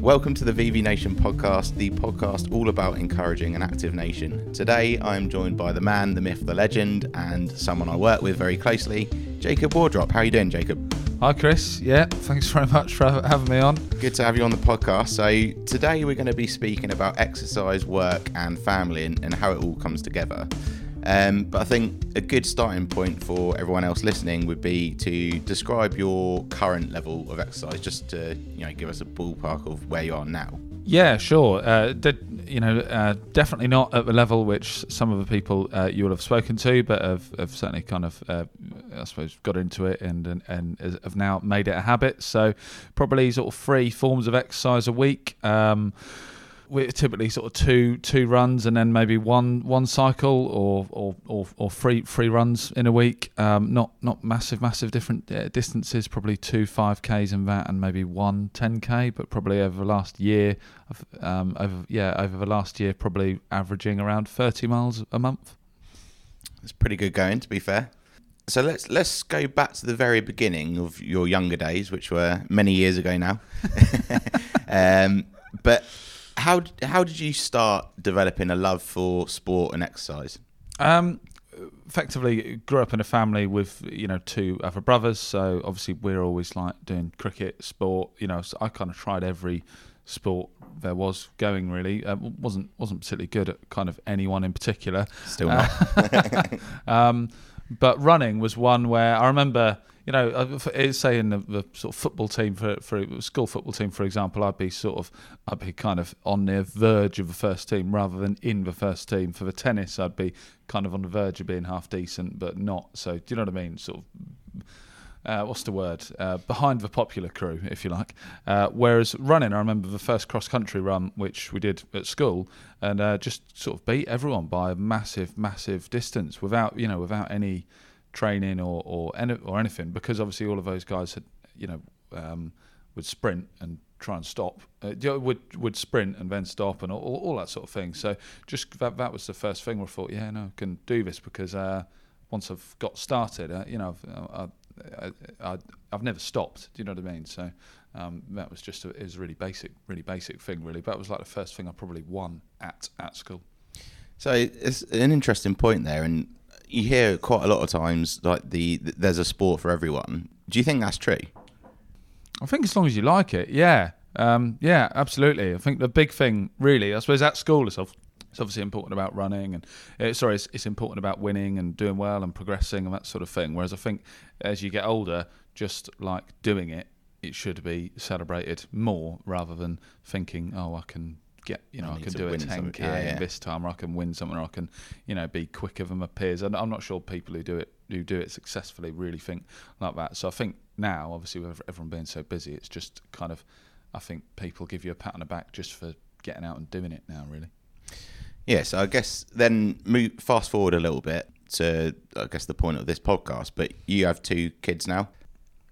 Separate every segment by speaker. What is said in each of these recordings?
Speaker 1: Welcome to the VV Nation podcast, the podcast all about encouraging an active nation. Today I am joined by the man, the myth, the legend, and someone I work with very closely, Jacob Wardrop. How are you doing, Jacob?
Speaker 2: Hi, Chris. Yeah, thanks very much for having me on.
Speaker 1: Good to have you on the podcast. So, today we're going to be speaking about exercise, work, and family and, and how it all comes together. Um, but I think a good starting point for everyone else listening would be to describe your current level of exercise, just to you know give us a ballpark of where you are now.
Speaker 2: Yeah, sure. Uh, you know, uh, definitely not at the level which some of the people uh, you will have spoken to, but have, have certainly kind of, uh, I suppose, got into it and, and, and have now made it a habit. So probably sort of three forms of exercise a week. Um, we're typically sort of two two runs and then maybe one one cycle or or or, or three three runs in a week. Um, not not massive massive different uh, distances. Probably two five k's and that, and maybe one 10k. But probably over the last year, um, over yeah over the last year, probably averaging around 30 miles a month.
Speaker 1: It's pretty good going, to be fair. So let's let's go back to the very beginning of your younger days, which were many years ago now. um, but how how did you start developing a love for sport and exercise?
Speaker 2: Um, effectively, grew up in a family with you know two other brothers, so obviously we're always like doing cricket, sport. You know, so I kind of tried every sport there was going. Really, uh, wasn't wasn't particularly good at kind of anyone in particular.
Speaker 1: Still not.
Speaker 2: um, but running was one where I remember you know, uh, say in the, the, sort of football team for for school football team, for example, I'd be sort of I'd be kind of on the verge of the first team rather than in the first team. For the tennis, I'd be kind of on the verge of being half decent, but not. So do you know what I mean? Sort of. Uh, what's the word? Uh, behind the popular crew, if you like. Uh, whereas running, I remember the first cross country run, which we did at school, and uh, just sort of beat everyone by a massive, massive distance without, you know, without any training or or, any, or anything because obviously all of those guys had you know um, would sprint and try and stop uh, would would sprint and then stop and all, all, that sort of thing. So just that that was the first thing where I thought yeah no I can do this because uh, once I've got started uh, you know I've, I, I, I've never stopped do you know what I mean? So um, that was just a, it was a really basic really basic thing really but it was like the first thing I probably won at at school.
Speaker 1: So it's an interesting point there and you hear quite a lot of times like the, the there's a sport for everyone. Do you think that's true?
Speaker 2: I think as long as you like it, yeah, um, yeah, absolutely. I think the big thing, really, I suppose at school is it's obviously important about running and uh, sorry, it's, it's important about winning and doing well and progressing and that sort of thing. Whereas I think as you get older, just like doing it, it should be celebrated more rather than thinking, oh, I can get you know I, I can do a 10k yeah, yeah. this time, or I can win something, or I can you know be quicker than my peers. And I'm not sure people who do it who do it successfully really think like that. So I think now, obviously, with everyone being so busy, it's just kind of I think people give you a pat on the back just for getting out and doing it now, really.
Speaker 1: Yeah, so I guess then move fast forward a little bit to I guess the point of this podcast. But you have two kids now.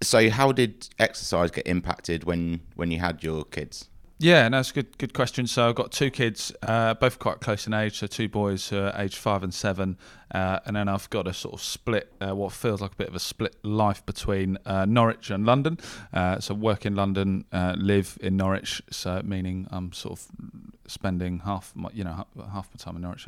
Speaker 1: So how did exercise get impacted when when you had your kids?
Speaker 2: Yeah, no, it's a good good question. So I've got two kids, uh, both quite close in age. So two boys who are aged five and seven, uh, and then I've got a sort of split, uh, what feels like a bit of a split life between uh, Norwich and London. Uh, so work in London, uh, live in Norwich. So meaning I'm sort of spending half, my, you know, half my time in Norwich,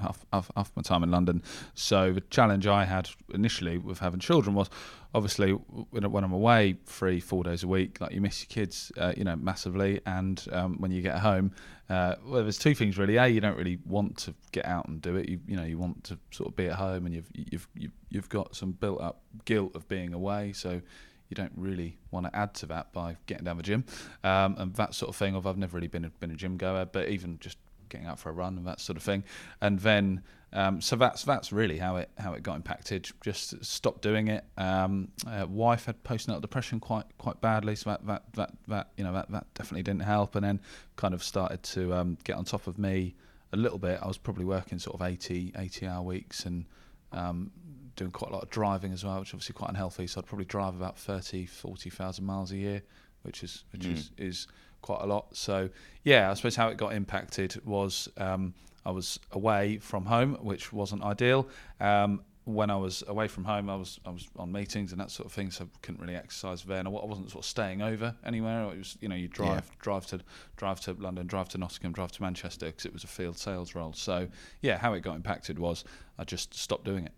Speaker 2: half, half half my time in London. So the challenge I had initially with having children was obviously when I'm away three, four days a week, like you miss your kids, uh, you know, massively. And um, when you get home, uh, well, there's two things really. A, you don't really want to get out and do it. You, you know, you want to sort of be at home, and you've you've you've, got some built up guilt of being away. So you don't really want to add to that by getting down the gym um, and that sort of thing. Of I've never really been a, been a gym goer, but even just getting out for a run and that sort of thing. And then um, so that's that's really how it how it got impacted. Just stopped doing it. Um, uh, wife had postnatal depression quite quite badly, so that that that, that you know that, that definitely didn't help. And then kind of started to um, get on top of me a little bit. I was probably working sort of 80, 80 hour weeks and um, doing quite a lot of driving as well, which is obviously quite unhealthy. So I'd probably drive about 30, 40,000 miles a year, which is which mm. is is quite a lot. So yeah, I suppose how it got impacted was um, I was away from home, which wasn't ideal. Um, when I was away from home, I was I was on meetings and that sort of thing, so I couldn't really exercise then. I wasn't sort of staying over anywhere. It was you know you drive
Speaker 1: Yeah.
Speaker 2: drive to drive to London, drive to Nottingham, drive to Manchester because it was a field sales role. So yeah, how it got impacted was I just stopped doing it.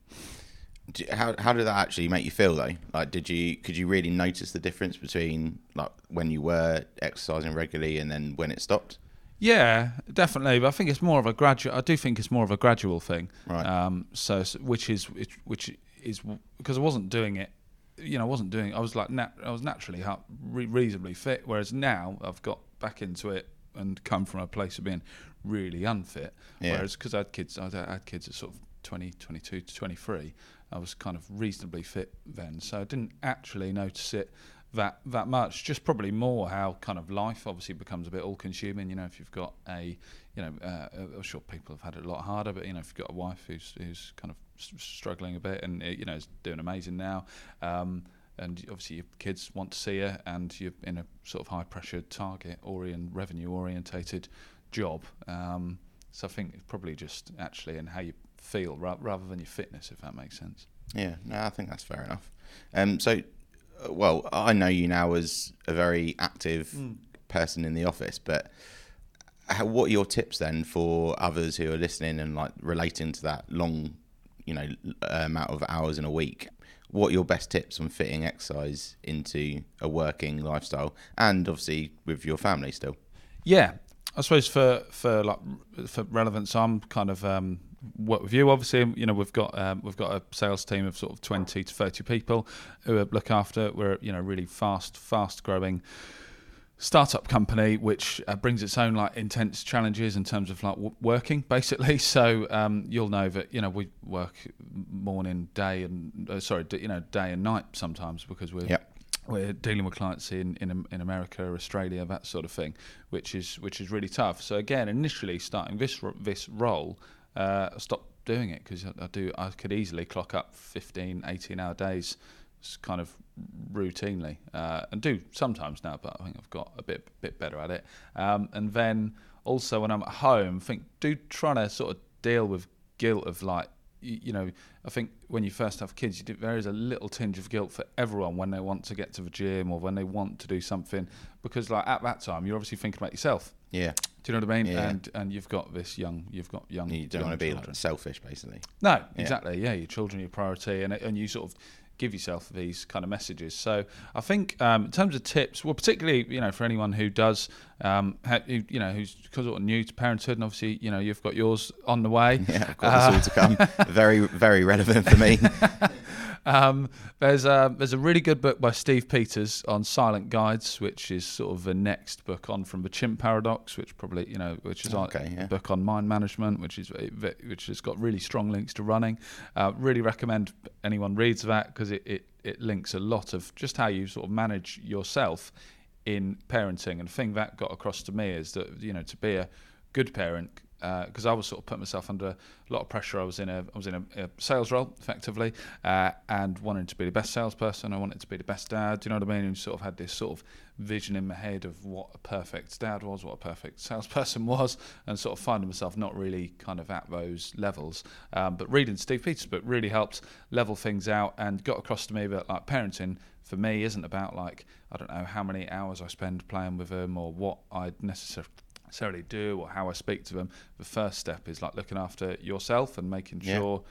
Speaker 1: How how did that actually make you feel though? Like, did you could you really notice the difference between like when you were exercising regularly and then when it stopped?
Speaker 2: Yeah, definitely. But I think it's more of a gradual. I do think it's more of a gradual thing.
Speaker 1: Right.
Speaker 2: Um, so, which is which, which is because I wasn't doing it. You know, I wasn't doing. I was like, nat- I was naturally reasonably fit. Whereas now I've got back into it and come from a place of being really unfit.
Speaker 1: Yeah.
Speaker 2: Whereas because I had kids, I had- I had kids at sort of 20, 22 to 23. I was kind of reasonably fit then, so I didn't actually notice it that that much. Just probably more how kind of life obviously becomes a bit all consuming. You know, if you've got a, you know, uh, I'm sure people have had it a lot harder, but you know, if you've got a wife who's who's kind of s- struggling a bit and you know is doing amazing now. Um, and obviously your kids want to see her, and you're in a sort of high pressure target orient revenue orientated job. Um, so I think it's probably just actually in how you feel ra- rather than your fitness, if that makes sense.
Speaker 1: Yeah, no, I think that's fair enough. Um, so, uh, well, I know you now as a very active person in the office, but how, what are your tips then for others who are listening and like relating to that long, you know, amount of hours in a week? What are your best tips on fitting exercise into a working lifestyle, and obviously with your family still?
Speaker 2: Yeah, I suppose for for like for relevance, I'm kind of um, work with you. Obviously, you know we've got um, we've got a sales team of sort of twenty to thirty people who look after. We're you know really fast fast growing startup company which uh, brings its own like intense challenges in terms of like w- working basically so um, you'll know that you know we work morning day and uh, sorry d- you know day and night sometimes because we're
Speaker 1: Yep.
Speaker 2: we're dealing with clients in, in in America, Australia, that sort of thing, which is which is really tough. So again, initially starting this this role, uh, stopped doing it because I, I do I could easily clock up 15, 18 hour days, kind of routinely, uh, and do sometimes now, but I think I've got a bit bit better at it. Um, and then also when I'm at home, think do trying to sort of deal with guilt of like you, you know, I think when you first have kids, you do, there is a little tinge of guilt for everyone when they want to get to the gym or when they want to do something, because like at that time you're obviously thinking about yourself.
Speaker 1: Yeah,
Speaker 2: Do you know what I mean?
Speaker 1: Yeah.
Speaker 2: And and you've got this young, you've got young.
Speaker 1: you don't
Speaker 2: young
Speaker 1: want to be
Speaker 2: children.
Speaker 1: like selfish, basically.
Speaker 2: No, exactly. Yeah, your children are your priority, and and you sort of give yourself these kind of messages. So I think um, in terms of tips, well, particularly you know for anyone who does, um, ha- who, you know, who's sort of new to parenthood, and obviously you know you've got yours on the way.
Speaker 1: Yeah, I've got this all to come. Very, very relevant for me.
Speaker 2: Um, there's a there's a really good book by Steve Peters on silent guides, which is sort of the next book on from the chimp paradox, which probably you know, which is on,
Speaker 1: Okay, yeah.
Speaker 2: a book on mind management, which is which has got really strong links to running. Uh, really recommend anyone reads that because it, it it links a lot of just how you sort of manage yourself in parenting. And the thing that got across to me is that you know to be a good parent because I was sort of putting myself under a lot of pressure. I was in a I was in a, a sales role effectively, uh, and wanted to be the best salesperson. I wanted to be the best dad. Do you know what I mean? And sort of had this sort of vision in my head of what a perfect dad was, what a perfect salesperson was, and sort of finding myself not really kind of at those levels. Um, but reading Steve Peters' book really helped level things out and got across to me that like parenting for me isn't about like I don't know how many hours I spend playing with them or what I necessarily necessarily do or how I speak to them. The first step is like looking after yourself and making
Speaker 1: Yeah.
Speaker 2: sure,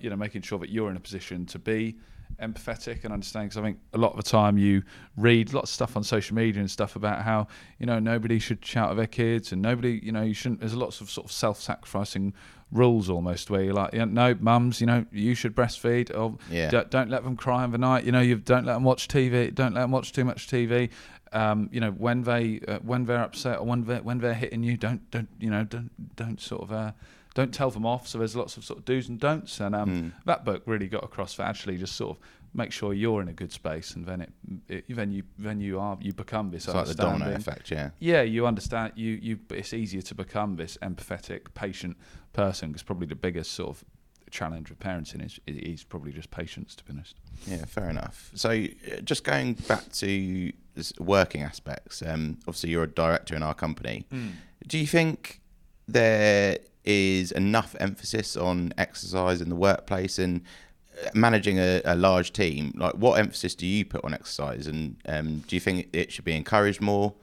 Speaker 2: you know, making sure that you're in a position to be empathetic and understanding Because I think a lot of the time you read lots of stuff on social media and stuff about how you know nobody should shout at their kids and nobody, you know, you shouldn't. There's lots of sort of self-sacrificing rules almost where you're like, yeah, no, mums, you know, you should breastfeed or
Speaker 1: Yeah.
Speaker 2: don't, don't let them cry in the night. You know, you don't let them watch TV. Don't let them watch too much TV. Um, you know, when they uh, when they're upset or when they're, when they're hitting you, don't don't you know don't don't sort of uh, don't tell them off. So there's lots of sort of do's and don'ts, and um,
Speaker 1: Hmm.
Speaker 2: that book really got across for actually just sort of make sure you're in a good space, and then it, it then you then you are you become this
Speaker 1: It's like the domino effect, yeah.
Speaker 2: yeah, you understand. You you. It's easier to become this empathetic, patient person because probably the biggest sort of challenge with parenting is is probably just patience. To be honest.
Speaker 1: Yeah, fair enough. So, uh, just going back to working aspects, um, obviously you're a director in our company. Do you think there is enough emphasis on exercise in the workplace, and managing a, a large team, like what emphasis do you put on exercise, and um, do you think it should be encouraged more?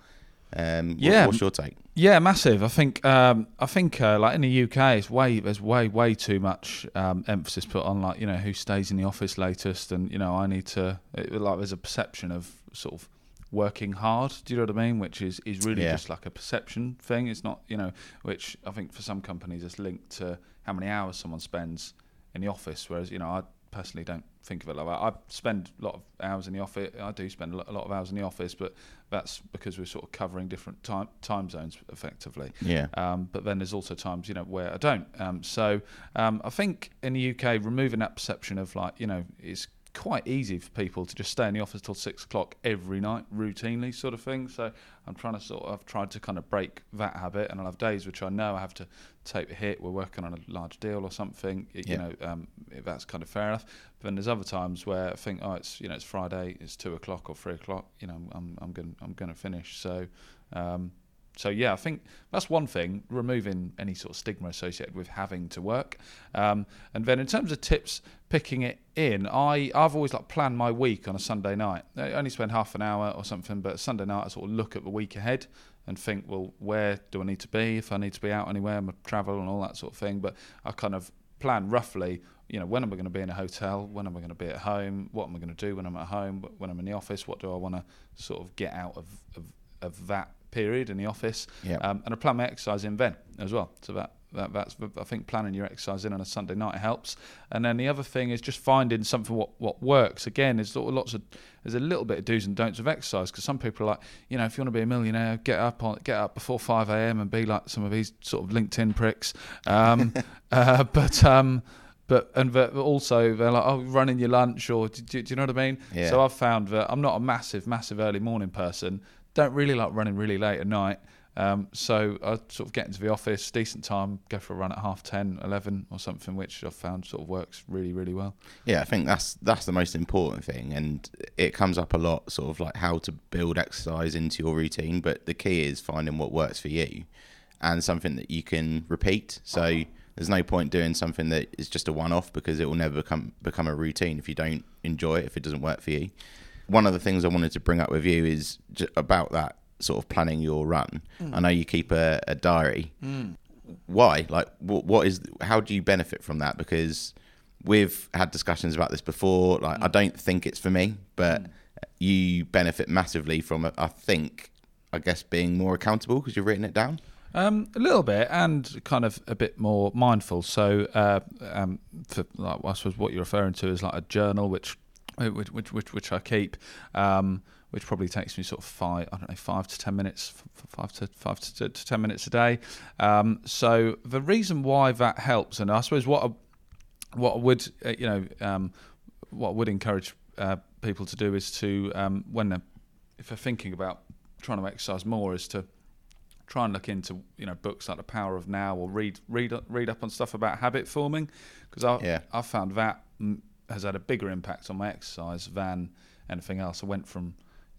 Speaker 1: Um,
Speaker 2: Yeah.
Speaker 1: what's your take?
Speaker 2: Yeah, massive. I think um, I think uh, like in the UK, it's way there's way way too much um, emphasis put on like you know who stays in the office latest, and you know I need to it, like there's a perception of sort of working hard. Do you know what I mean? Which is is really
Speaker 1: Yeah.
Speaker 2: just like a perception thing. It's not you know which I think for some companies it's linked to how many hours someone spends in the office, whereas you know I personally don't think of it like that. I spend a lot of hours in the office. I do spend a lot of hours in the office, but that's because we're sort of covering different time time zones effectively.
Speaker 1: Yeah,
Speaker 2: Um, but then there's also times, you know, where I don't. Um, so um, I think in the UK, removing that perception of like, you know, it's quite easy for people to just stay in the office till six o'clock every night, routinely, sort of thing. So I'm trying to sort of, I've tried to kind of break that habit, and I'll have days which I know I have to take a hit. We're working on a large deal or something, you
Speaker 1: Yeah.
Speaker 2: know, um, that's kind of fair enough. But then there's other times where I think, oh, it's you know, it's Friday, it's two o'clock or three o'clock. You know, I'm I'm going I'm going to finish. So. Um, so yeah, I think that's one thing, removing any sort of stigma associated with having to work. Um, and then in terms of tips, picking it in, I I've always like planned my week on a Sunday night. I only spend half an hour or something, but Sunday night I sort of look at the week ahead and think, well, where do I need to be? If I need to be out anywhere, my travel and all that sort of thing. But I kind of plan roughly. You know, when am I going to be in a hotel? When am I going to be at home? What am I going to do when I'm at home? When I'm in the office? What do I want to sort of get out of, of, of that period in the office?
Speaker 1: yeah,
Speaker 2: Um, and I plan my exercise in then as well. So that, that that's I think planning your exercise in on a Sunday night helps. And then the other thing is just finding something what, what works. Again, there's lots of there's a little bit of do's and don'ts of exercise because some people are like, you know, if you want to be a millionaire, get up on get up before five a.m. and be like some of these sort of LinkedIn pricks. Um, uh, but um, but and but also they're like, oh, running your lunch or do, do, do you know what I mean?
Speaker 1: Yeah.
Speaker 2: So I've found that I'm not a massive, massive early morning person. Don't really like running really late at night. Um, so I sort of get into the office, decent time, go for a run at half 10, 11 or something, which I've found sort of works really, really well.
Speaker 1: yeah. I think that's that's the most important thing, and it comes up a lot, sort of like how to build exercise into your routine. But the key is finding what works for you, and something that you can repeat. So there's no point doing something that is just a one-off because it will never become become a routine if you don't enjoy it if it doesn't work for you. One of the things I wanted to bring up with you is j- about that sort of planning your run. I know you keep a, a diary. Why? Like, what, what is? How do you benefit from that? Because we've had discussions about this before. Like, I don't think it's for me, but you benefit massively from, I think, I guess, being more accountable because you've written it down.
Speaker 2: Um, a little bit, and kind of a bit more mindful. So, uh, um, for like, I suppose what you're referring to is like a journal, which which which which, which I keep, um, which probably takes me sort of five, I don't know, five to ten minutes, five to five to, to ten minutes a day. Um, so the reason why that helps, and I suppose what I, what I would uh, you know um, what I would encourage uh, people to do is to um, when they're if they're thinking about trying to exercise more is to try and look into you know books like The Power of Now or read read read up on stuff about habit forming because I
Speaker 1: Yeah.
Speaker 2: I found that has had a bigger impact on my exercise than anything else. I went from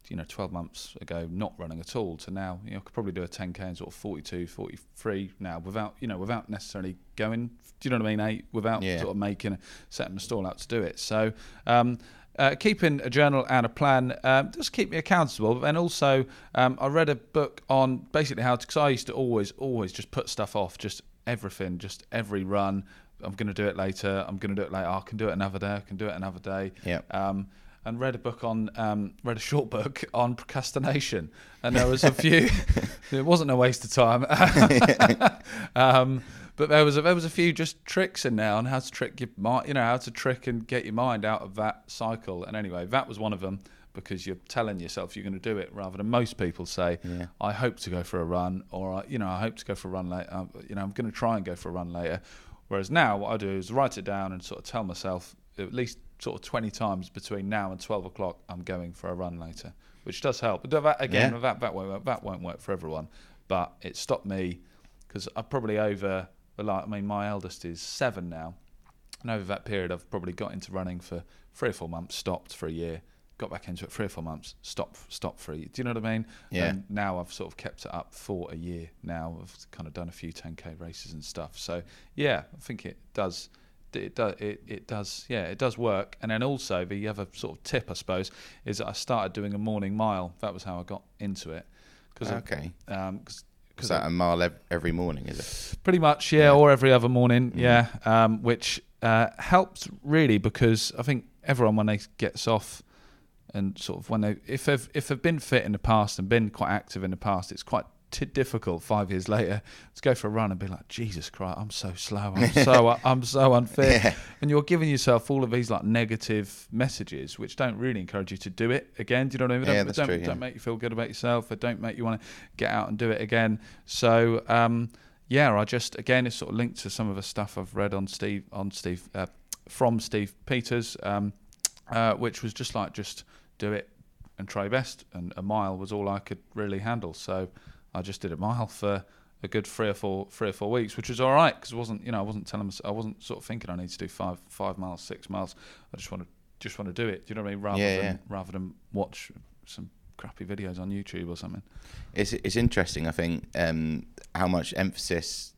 Speaker 2: you know 12 months ago not running at all to now you know I could probably do a 10k in sort of 42 43 now without you know without necessarily going do you know what I mean eight without
Speaker 1: Yeah.
Speaker 2: sort of making a, setting the stall out to do it so um uh, keeping a journal and a plan um, does keep me accountable. and also, um, I read a book on basically how to. Because I used to always, always just put stuff off, just everything, just every run. I'm going to do it later. I'm going to do it later. I can do it another day. I can do it another day.
Speaker 1: Yeah.
Speaker 2: Um, and read a book on, um, read a short book on procrastination, and there was a few. it wasn't a waste of time. um, but there was a, there was a few just tricks in there on how to trick your mind, you know, how to trick and get your mind out of that cycle. And anyway, that was one of them because you're telling yourself you're going to do it rather than most people say,
Speaker 1: Yeah.
Speaker 2: I hope to go for a run, or I- you know, I hope to go for a run later. Um, you know, I'm going to try and go for a run later. Whereas now, what I do is write it down and sort of tell myself at least sort of 20 times between now and 12 o'clock, I'm going for a run later, which does help. But that, again,
Speaker 1: Yeah.
Speaker 2: that that won't that won't work for everyone. But it stopped me because I probably over. Like, I mean, my eldest is seven now, and over that period, I've probably got into running for three or four months, stopped for a year, got back into it three or four months, stop, stop year. Do you know what I mean?
Speaker 1: Yeah.
Speaker 2: And now I've sort of kept it up for a year. Now I've kind of done a few 10k races and stuff. So yeah, I think it does it does it, it does yeah it does work. And then also the other sort of tip I suppose is that I started doing a morning mile. That was how I got into it. Cause
Speaker 1: Okay.
Speaker 2: um, cause,
Speaker 1: Is
Speaker 2: 'cause
Speaker 1: that a mile ev- every morning? Is it?
Speaker 2: Pretty much, yeah,
Speaker 1: Yeah.
Speaker 2: or every other morning,
Speaker 1: Mhm.
Speaker 2: yeah. Um, which uh, helps really because I think everyone when they gets off and sort of when they if they've if they've been fit in the past and been quite active in the past, it's quite t- difficult five years later to go for a run and be like, Jesus Christ, I'm so slow, I'm so I'm so unfit,
Speaker 1: Yeah.
Speaker 2: and you're giving yourself all of these like negative messages which don't really encourage you to do it again. Do you know what I mean?
Speaker 1: Yeah,
Speaker 2: don't,
Speaker 1: that's
Speaker 2: don't,
Speaker 1: true, yeah.
Speaker 2: don't make you feel good about yourself. Or don't make you want to get out and do it again. So um, yeah, I just again it's sort of linked to some of the stuff I've read on Steve on Steve uh, from Steve Peters, um, uh, which was just like just do it and try best, and a mile was all I could really handle. So I just did a mile for a good three or four three or four weeks, which was all right because wasn't you know I wasn't telling myself, I wasn't sort of thinking I need to do five five miles, six miles. I just want to just want to do it. Do you know what I mean? Rather
Speaker 1: Yeah,
Speaker 2: than
Speaker 1: yeah.
Speaker 2: rather than watch some crappy videos on YouTube or something.
Speaker 1: It's it's interesting. I think um, how much emphasis,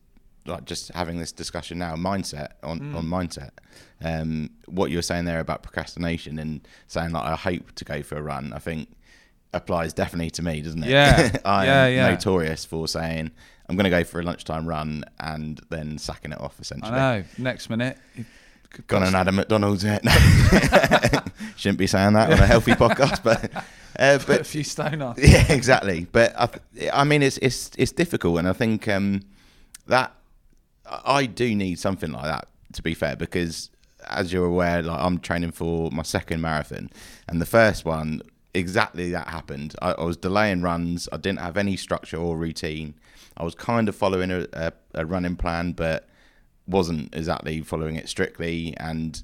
Speaker 1: like just having this discussion now, mindset on
Speaker 2: Mm.
Speaker 1: on mindset. Um, what you were saying there about procrastination and saying like I hope to go for a run. I think applies definitely to me, doesn't it?
Speaker 2: Yeah.
Speaker 1: I
Speaker 2: Yeah,
Speaker 1: am
Speaker 2: yeah.
Speaker 1: notorious for saying I'm going to go for a lunchtime run and then sacking it off essentially.
Speaker 2: I know. Next minute,
Speaker 1: Gone and had a McDonald's yet? Shouldn't be saying that on a healthy podcast, but uh,
Speaker 2: put
Speaker 1: but
Speaker 2: a few stone on.
Speaker 1: yeah, exactly. But I, I mean, it's it's it's difficult, and I think um, that I do need something like that. To be fair, because as you're aware, like I'm training for my second marathon, and the first one exactly that happened. I, I was delaying runs. I didn't have any structure or routine. I was kind of following a, a, a running plan, but wasn't exactly following it strictly, and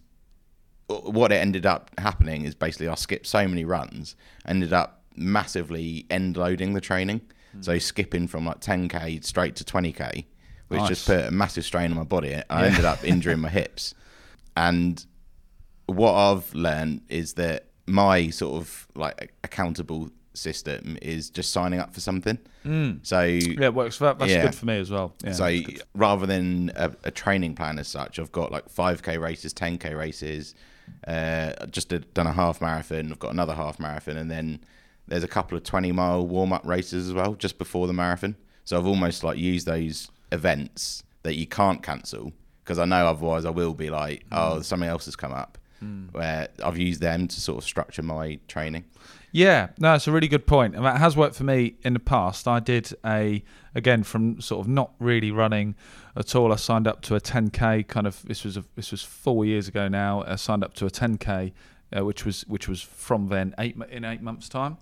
Speaker 1: what it ended up happening is basically I skipped so many runs, ended up massively end loading the training.
Speaker 2: Hmm.
Speaker 1: So skipping from like 10k straight to 20k, which just put a massive strain on my body. I
Speaker 2: Yeah.
Speaker 1: ended up injuring my hips. And what I've learned is that my sort of like accountable system is just signing up for something.
Speaker 2: Mm.
Speaker 1: So
Speaker 2: Yeah, it works. For that. That's
Speaker 1: Yeah.
Speaker 2: good for me as well. Yeah,
Speaker 1: so rather than a, a training plan as such, I've got like 5k races, 10k races. Uh, just did, done a half marathon. I've got another half marathon, and then there's a couple of 20 mile warm up races as well, just before the marathon. So I've almost like used those events that you can't cancel because I know otherwise I will be like, oh, something else has come up. Where I've used them to sort of structure my training.
Speaker 2: Yeah, no, it's a really good point, and that has worked for me in the past. I did a again from sort of not really running at all. I signed up to a 10k kind of. This was a, this was four years ago now. I signed up to a 10k, uh, which was which was from then eight in eight months time.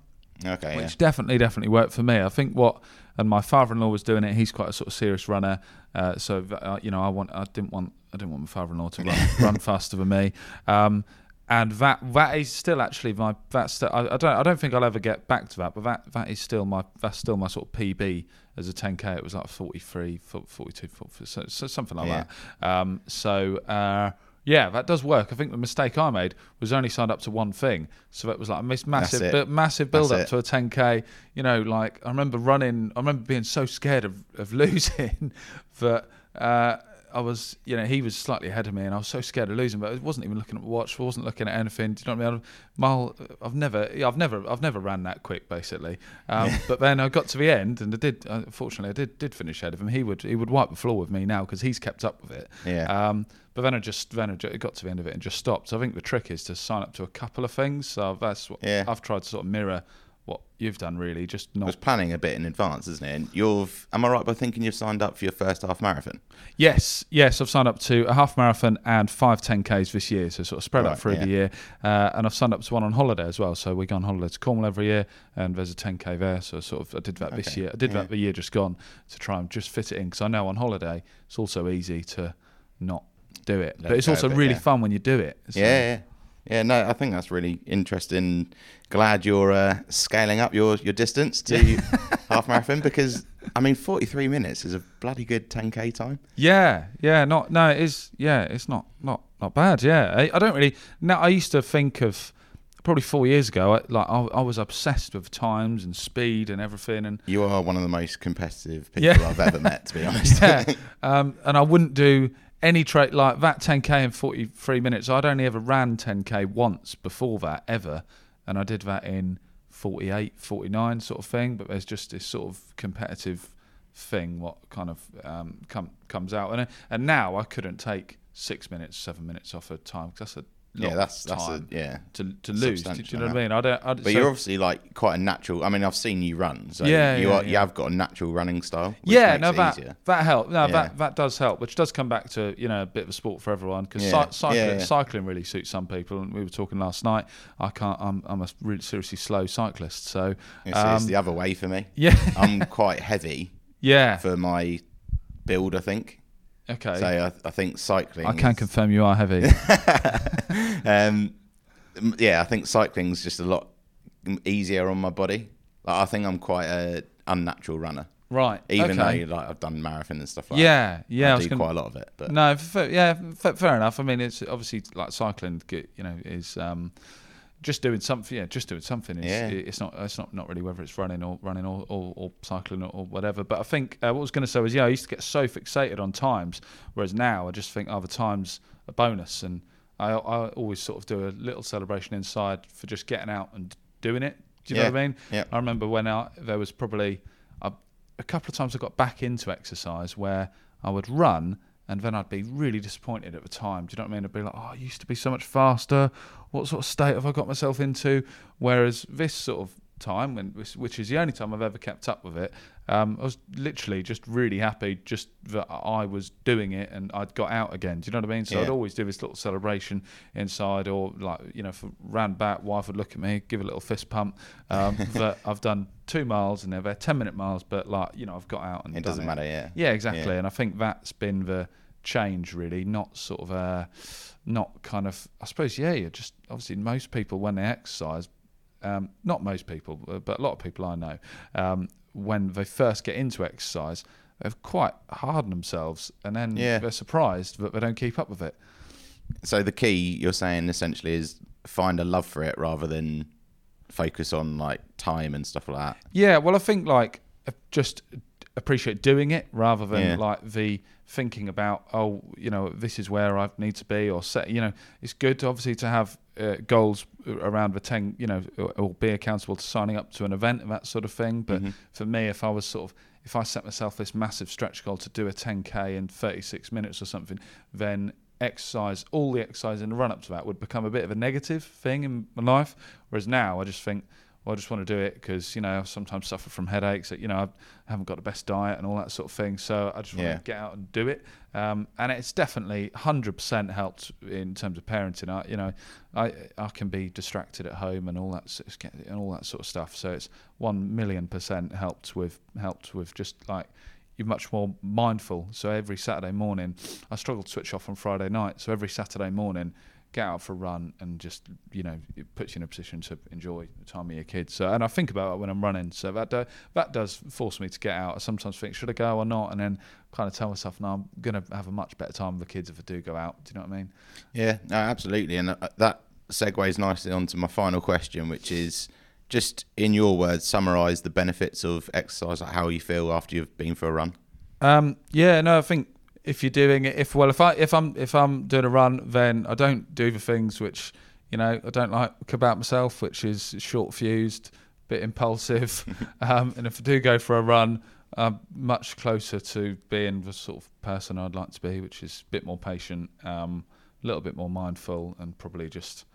Speaker 1: Okay,
Speaker 2: which definitely definitely worked for me. I think what and my father-in-law was doing it. He's quite a sort of serious runner, uh, so uh, you know I want I didn't want I didn't want my father-in-law to run run faster than me. Um, and that that is still actually my that's still, I, I don't I don't think I'll ever get back to that, but that that is still my that's still my sort of PB as a 10k. It was like 43, 42, 44, so, so something like
Speaker 1: Yeah.
Speaker 2: that. Um, so. Uh, yeah, that does work. I think the mistake I made was only signed up to one thing, so that was like a massive, bu- massive build up
Speaker 1: That's
Speaker 2: to a 10k. You know, like I remember running. I remember being so scared of, of losing that uh, I was. You know, he was slightly ahead of me, and I was so scared of losing. But I wasn't even looking at watch. I wasn't looking at anything. Do you know what I mean? Mile. I've never. I've never. I've never ran that quick, basically. Um, but then I got to the end, and I did. Uh, fortunately, I did did finish ahead of him. He would. He would wipe the floor with me now because he's kept up with it.
Speaker 1: Yeah.
Speaker 2: Um, but then I just then I got to the end of it and just stopped. So I think the trick is to sign up to a couple of things. So that's what
Speaker 1: Yeah.
Speaker 2: I've tried to sort of mirror what you've done. Really, just not I
Speaker 1: was planning a bit in advance, isn't it? And you've, am I right by thinking you've signed up for your first half marathon?
Speaker 2: Yes, yes. I've signed up to a half marathon and five 10ks this year, so sort of spread out
Speaker 1: Right,
Speaker 2: through
Speaker 1: yeah.
Speaker 2: the year. Uh, and I've signed up to one on holiday as well. So we go on holiday to Cornwall every year, and there's a 10k there. So sort of I did that this year. I did
Speaker 1: yeah.
Speaker 2: that the year just gone to try and just fit it in because I know on holiday it's also easy to not do it,
Speaker 1: Let
Speaker 2: but it's also
Speaker 1: bit,
Speaker 2: really
Speaker 1: yeah.
Speaker 2: fun when you do it. So-
Speaker 1: Yeah, yeah. No, I think that's really interesting. Glad you're uh, scaling up your your distance to half marathon because I mean, 43 minutes is a bloody good 10k time.
Speaker 2: Yeah, yeah, not no, it is. Yeah, it's not not not bad. Yeah, I, I don't really. Now I used to think of probably four years ago. I, like I, I was obsessed with times and speed and everything, and
Speaker 1: You are one of the most competitive people
Speaker 2: Yeah.
Speaker 1: I've ever met, to be honest.
Speaker 2: yeah, um, and I wouldn't do any trait like that 10k in 43 minutes. I'd only ever ran 10k once before that ever, and I did that in 48, 49 sort of thing. But there's just this sort of competitive thing what kind of um, come, comes out, and and now I couldn't take six minutes, seven minutes off a time because that's a
Speaker 1: Yeah, that's that's a, yeah.
Speaker 2: to to lose. Do, do you know what I mean? I don't. I,
Speaker 1: But
Speaker 2: so-
Speaker 1: you're obviously like quite a natural. I mean, I've seen you run, so
Speaker 2: Yeah,
Speaker 1: you
Speaker 2: yeah,
Speaker 1: are you have got a natural running style.
Speaker 2: Yeah, no, that
Speaker 1: easier.
Speaker 2: that helps. No,
Speaker 1: Yeah.
Speaker 2: that that does help, which does come back to you know a bit of a sport for everyone because
Speaker 1: Yeah.
Speaker 2: cycling,
Speaker 1: Yeah, yeah.
Speaker 2: cycling really suits some people. And we were talking last night. I can't. I'm I'm a really seriously slow cyclist. So
Speaker 1: It's, it's
Speaker 2: um,
Speaker 1: the other way for me.
Speaker 2: yeah,
Speaker 1: I'm quite heavy
Speaker 2: yeah.
Speaker 1: for my build. I think.
Speaker 2: Okay.
Speaker 1: So I, I think cycling.
Speaker 2: I can
Speaker 1: is-
Speaker 2: confirm you are heavy.
Speaker 1: um, yeah, I think cycling's just a lot easier on my body. Like, I think I'm quite a unnatural runner,
Speaker 2: right.
Speaker 1: even
Speaker 2: okay.
Speaker 1: though like I've done marathon and stuff like
Speaker 2: yeah,
Speaker 1: that.
Speaker 2: yeah. I
Speaker 1: I, do
Speaker 2: gonna,
Speaker 1: quite a lot of it, but
Speaker 2: No, f- yeah, f- fair enough. I mean, it's obviously like cycling. You know, is um, just doing something. Yeah, just doing something. Is,
Speaker 1: Yeah.
Speaker 2: It's not. It's not not really whether it's running or running or, or, or cycling or, or whatever. But I think uh, what I was going to say was, yeah, I used to get so fixated on times, whereas now I just think other times a bonus, and I, I always sort of do a little celebration inside for just getting out and doing it. Do you know what I mean?
Speaker 1: Yeah.
Speaker 2: I remember when I, there was probably a, a couple of times I got back into exercise where I would run and then I'd be really disappointed at the time. Do you know what I mean? I'd be like, oh, I used to be so much faster. What sort of state have I got myself into? Whereas this sort of time, when which- is the only time I've ever kept up with it, um, I was literally just really happy just that I was doing it and I'd got out again. Do you know what I mean? So I'd always do this little celebration inside, or like you know, for ran back, wife would look at me, give a little fist pump. Um, that I've done two miles and they're ten minute miles, but like you know, I've got out and
Speaker 1: it doesn't matter. Yeah.
Speaker 2: yeah, exactly.
Speaker 1: Yeah.
Speaker 2: And I think that's been the change, really. Not sort of, uh, not kind of. I suppose, yeah. You're just obviously most people when they exercise, um, not most people, uh, but a lot of people I know, um, when they first get into exercise, they've quite hardened themselves, and then
Speaker 1: Yeah.
Speaker 2: they're surprised that they don't keep up with it.
Speaker 1: So the key you're saying essentially is find a love for it rather than focus on like time and stuff like that.
Speaker 2: Yeah, well, I think like just appreciate doing it rather than
Speaker 1: Yeah.
Speaker 2: like the thinking about oh, you know, this is where I need to be or set. You know, it's good obviously to have uh, goals around the ten, you know, or, or be accountable to signing up to an event and that sort of thing. But
Speaker 1: Mhm.
Speaker 2: for me, if I was sort of if I set myself this massive stretch goal to do a 10k in 36 minutes or something, then exercise, all the exercise in the run up to that would become a bit of a negative thing in my life. Whereas now I just think, well, I just want to do it because, you know, I sometimes suffer from headaches, that, you know, I haven't got the best diet and all that sort of thing. So I just want
Speaker 1: Yeah.
Speaker 2: to get out and do it. Um, and it's definitely 100% helped in terms of parenting. I, you know, I I can be distracted at home and all that s- it's get- and all that sort of stuff. So it's one million percent helped with helped with just like you're much more mindful. So every Saturday morning, I struggle to switch off on Friday night. So every Saturday morning, get out for a run and just you know it puts you in a position to enjoy the time with your kids. So and I think about it when I'm running. So that do, that does force me to get out. I sometimes think should I go or not, and then kind of tell myself no, I'm gonna have a much better time with the kids if I do go out. Do you know what I mean?
Speaker 1: Yeah, no, absolutely. And uh, that segues nicely onto my final question, which is just in your words, summarize the benefits of exercise, like how you feel after you've been for a run.
Speaker 2: Um, yeah, no, I think if you're doing it, if well, if I if I'm if I'm doing a run, then I don't do the things which you know I don't like about myself, which is short fused, bit impulsive, um, and if I do go for a run, I'm much closer to being the sort of person I'd like to be, which is a bit more patient, um, a little bit more mindful, and probably just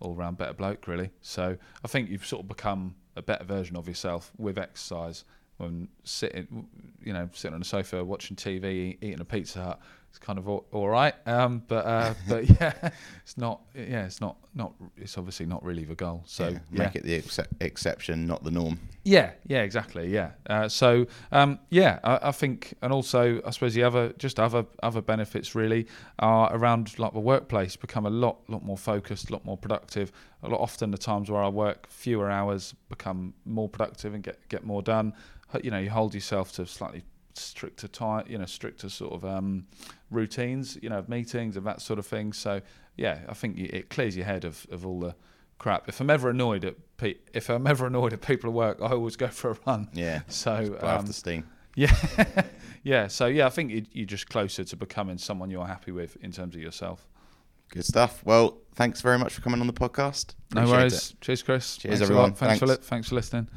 Speaker 2: all round better bloke, really. So I think you've sort of become a better version of yourself with exercise. When sitting, you know, sitting on the sofa watching TV, eating a Pizza Hut, it's kind of all, all right. Um, but uh, but yeah, it's not. Yeah, it's not not. It's obviously not really the goal. So
Speaker 1: yeah,
Speaker 2: yeah,
Speaker 1: make it the ex- exception, not the norm.
Speaker 2: yeah, yeah, exactly. Yeah. Uh, so um, yeah, I, I think, and also I suppose the other, just other other benefits really are around like the workplace become a lot lot more focused, a lot more productive. A lot often the times where I work fewer hours become more productive and get get more done. You know, you hold yourself to slightly stricter time, you know, stricter sort of um, routines, you know, of meetings and that sort of thing. So yeah, I think it clears your head of, of all the crap. If I'm ever annoyed at pe- if I'm ever annoyed at people at work, I always go for a run.
Speaker 1: Yeah,
Speaker 2: So um,
Speaker 1: the steam.
Speaker 2: Yeah, yeah. So yeah, I think you- you're just closer to becoming someone you're happy with in terms of yourself.
Speaker 1: Good stuff. Well, thanks very much for coming on the podcast.
Speaker 2: No worries.
Speaker 1: it.
Speaker 2: Cheers, Chris.
Speaker 1: Cheers,
Speaker 2: Thanks
Speaker 1: everyone.
Speaker 2: Thanks, for
Speaker 1: Thanks.
Speaker 2: li- thanks for listening.